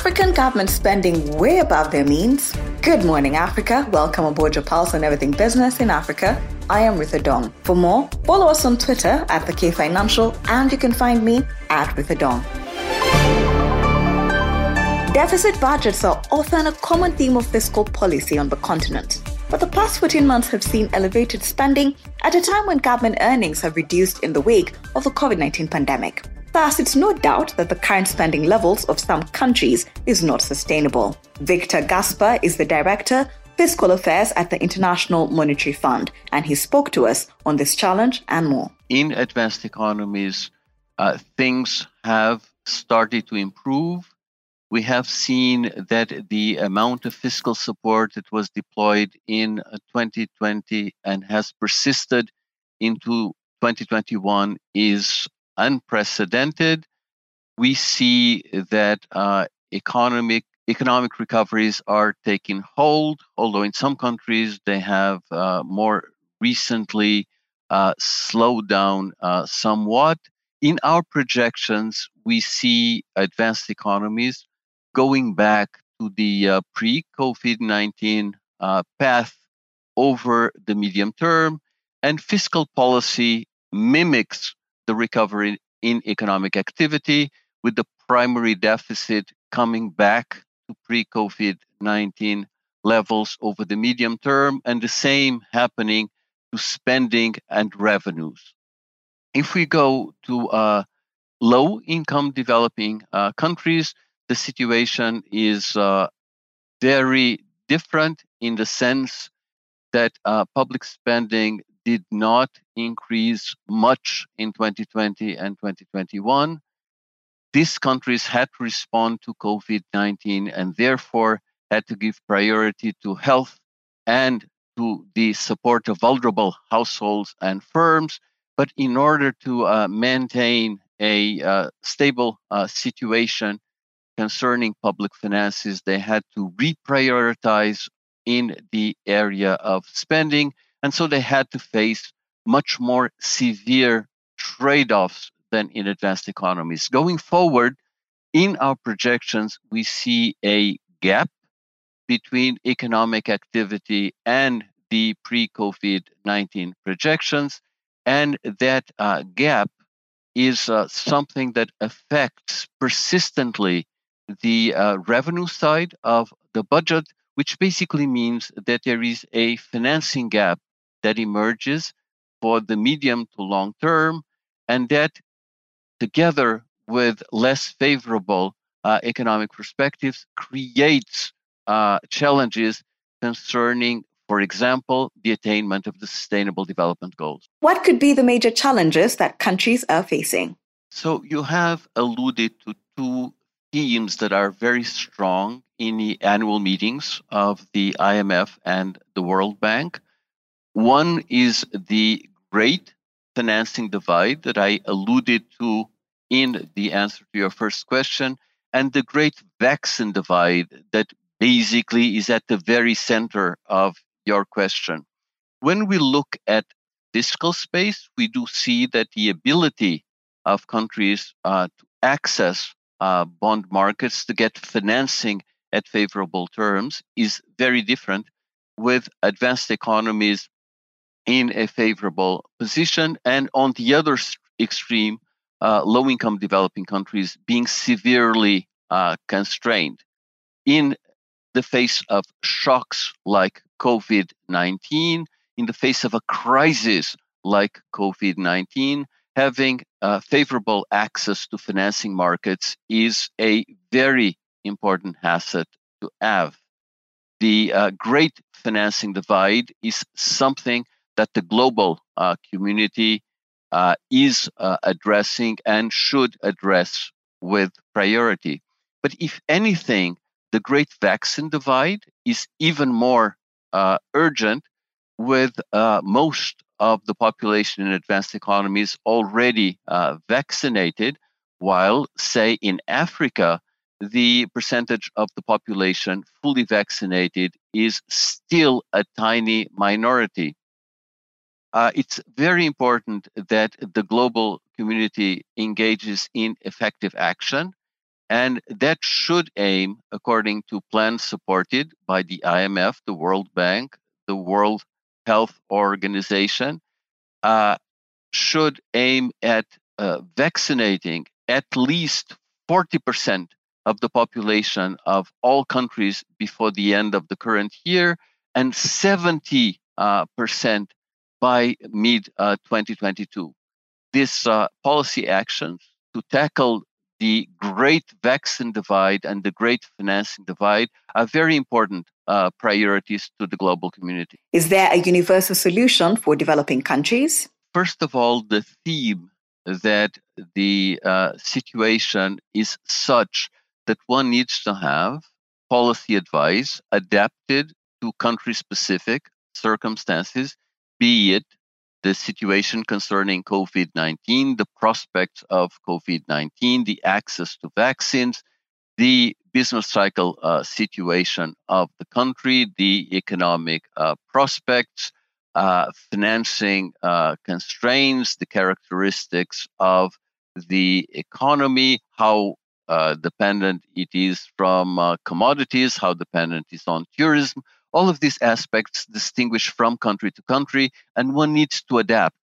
African governments spending way above their means? Good morning, Africa. Welcome aboard your pulse on everything business in Africa. I am Ritha Dong. For more, follow us on Twitter at the K Financial, and you can find me at Ritha Dong. Deficit budgets are often a common theme of fiscal policy on the continent. But the past 14 months have seen elevated spending at a time when government earnings have reduced in the wake of the COVID 19 pandemic. Thus, it's no doubt that the current spending levels of some countries is not sustainable. Victor Gaspar is the director fiscal affairs at the International Monetary Fund, and he spoke to us on this challenge and more. In advanced economies, uh, things have started to improve we have seen that the amount of fiscal support that was deployed in 2020 uh, and has persisted into 2021 is unprecedented. We see that uh, economic economic recoveries are taking hold, although in some countries they have uh, more recently uh, slowed down uh, somewhat. In our projections, we see advanced economies going back to the uh, pre COVID 19 uh, path over the medium term, and fiscal policy mimics the recovery in economic activity, with the primary deficit coming back to pre COVID 19 levels over the medium term, and the same happening to spending and revenues. If we go to uh, low income developing uh, countries, the situation is uh, very different in the sense that uh, public spending did not increase much in 2020 and 2021. These countries had to respond to COVID 19 and therefore had to give priority to health and to the support of vulnerable households and firms. But in order to uh, maintain a uh, stable uh, situation, concerning public finances, they had to reprioritize in the area of spending. And so they had to face much more severe trade offs than in advanced economies. Going forward, in our projections, we see a gap between economic activity and the pre COVID 19 projections. And that uh, gap is uh, something that affects persistently the uh, revenue side of the budget, which basically means that there is a financing gap that emerges for the medium to long term, and that together with less favorable uh, economic perspectives creates uh, challenges concerning, for example, the attainment of the Sustainable Development Goals. What could be the major challenges that countries are facing? So, you have alluded to two themes that are very strong in the annual meetings of the IMF and the World Bank. One is the great financing divide that I alluded to in the answer to your first question, and the great vaccine divide that basically is at the very center of your question. When we look at fiscal space, we do see that the ability of countries uh, to access uh, bond markets to get financing at favorable terms is very different with advanced economies in a favorable position and on the other extreme uh, low income developing countries being severely uh, constrained in the face of shocks like COVID 19, in the face of a crisis like COVID 19, having uh, favorable access to financing markets is a very important asset to have. The uh, great financing divide is something that the global uh, community uh, is uh, addressing and should address with priority. But if anything, the great vaccine divide is even more uh, urgent with most of the population in advanced economies already uh, vaccinated, while, say, in Africa, the percentage of the population fully vaccinated is still a tiny minority. Uh, it's very important that the global community engages in effective action And that should aim, according to plans supported by the IMF, the World Bank, the World Health Organization, uh, should aim at uh, vaccinating at least 40% of the population of all countries before the end of the current year and 70 uh, percent by mid uh, 2022. These uh, policy actions to tackle the great vaccine divide and the great financing divide are very important uh, priorities to the global community. Is there a universal solution for developing countries? First of all, the theme that the uh, situation is such that one needs to have policy advice adapted to country specific circumstances, be it the situation concerning COVID 19, the prospects of COVID 19, the access to vaccines, the business cycle uh, situation of the country, the economic uh, prospects, uh, financing uh, constraints, the characteristics of the economy, how uh, dependent it is from uh, commodities, how dependent it is on tourism, all of these aspects distinguish from country to country, and one needs to adapt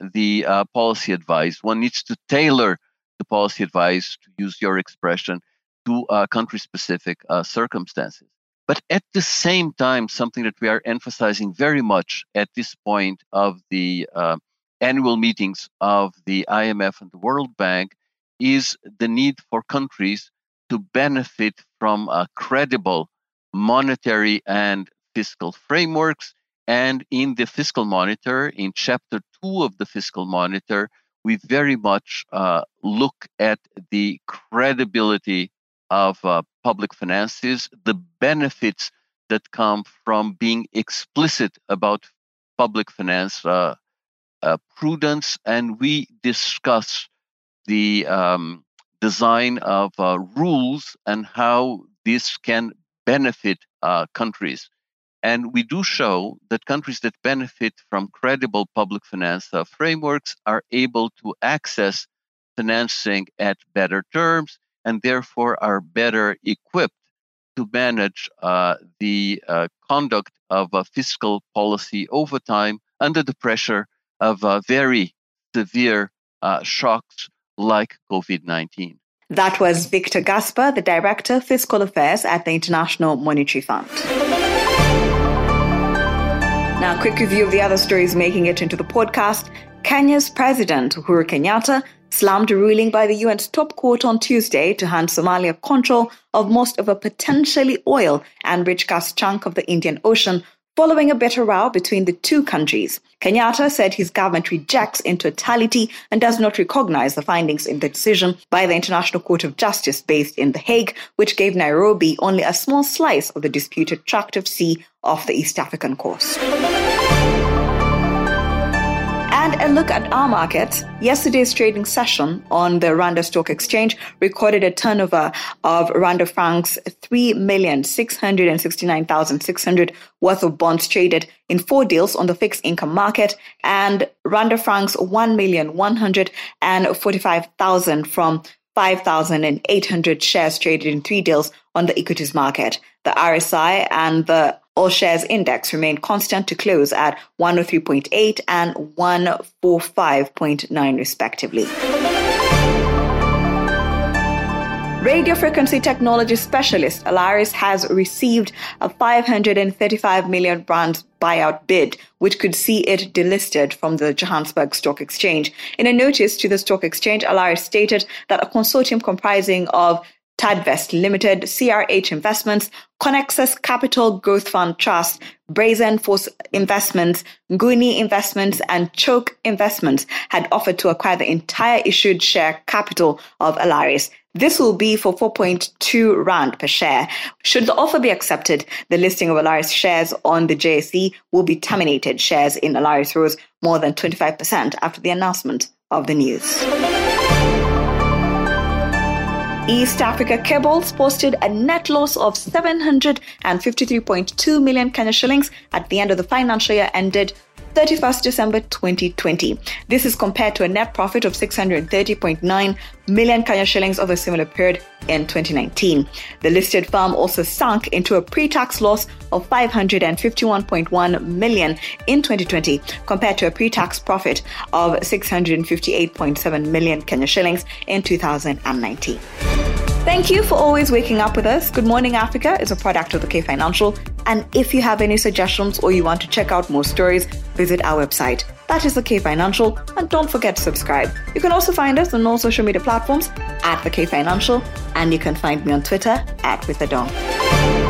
the uh, policy advice. One needs to tailor the policy advice, to use your expression, to uh, country specific uh, circumstances. But at the same time, something that we are emphasizing very much at this point of the uh, annual meetings of the IMF and the World Bank is the need for countries to benefit from a credible monetary and fiscal frameworks. And in the fiscal monitor, in chapter two of the fiscal monitor, we very much uh, look at the credibility of uh, public finances, the benefits that come from being explicit about public finance uh, uh prudence, and we discuss the um, design of uh, rules and how this can benefit uh, countries. And we do show that countries that benefit from credible public finance uh, frameworks are able to access financing at better terms and therefore are better equipped to manage uh, the uh, conduct of fiscal policy over time under the pressure of uh, very severe uh, shocks like COVID 19. That was Victor Gaspar, the Director, Fiscal Affairs at the International Monetary Fund. Now, a quick review of the other stories making it into the podcast. Kenya's President Uhuru Kenyatta slammed a ruling by the UN's top court on Tuesday to hand Somalia control of most of a potentially oil and rich gas chunk of the Indian Ocean Following a bitter row between the two countries, Kenyatta said his government rejects in totality and does not recognize the findings in the decision by the International Court of Justice based in The Hague, which gave Nairobi only a small slice of the disputed tract of sea off the East African coast. And a look at our markets. Yesterday's trading session on the Rwanda Stock Exchange recorded a turnover of Rwanda francs 3,669,600 worth of bonds traded in four deals on the fixed income market and Rwanda francs 1,145,000 from 5,800 shares traded in three deals on the equities market. The RSI and the all shares index remained constant to close at 103.8 and 145.9 respectively. Radio frequency technology specialist Alaris has received a 535 million rand buyout bid, which could see it delisted from the Johannesburg Stock Exchange. In a notice to the stock exchange, Alaris stated that a consortium comprising of Tadvest Limited, CRH Investments, Connexus Capital Growth Fund Trust, Brazen Force Investments, Guni Investments, and Choke Investments had offered to acquire the entire issued share capital of Alaris. This will be for 4.2 Rand per share. Should the offer be accepted, the listing of Alaris shares on the JSE will be terminated. Shares in Alaris rose more than 25% after the announcement of the news. East Africa Cables posted a net loss of 753.2 million Kenya shillings at the end of the financial year ended 31st December 2020. This is compared to a net profit of 630.9 million Kenya shillings over a similar period in 2019. The listed firm also sunk into a pre-tax loss of 551.1 million in 2020 compared to a pre-tax profit of 658.7 million Kenya shillings in 2019. Thank you for always waking up with us. Good Morning Africa is a product of the K Financial. And if you have any suggestions or you want to check out more stories, visit our website. That is the K Financial. And don't forget to subscribe. You can also find us on all social media platforms at the K Financial. And you can find me on Twitter at Ritha Dong.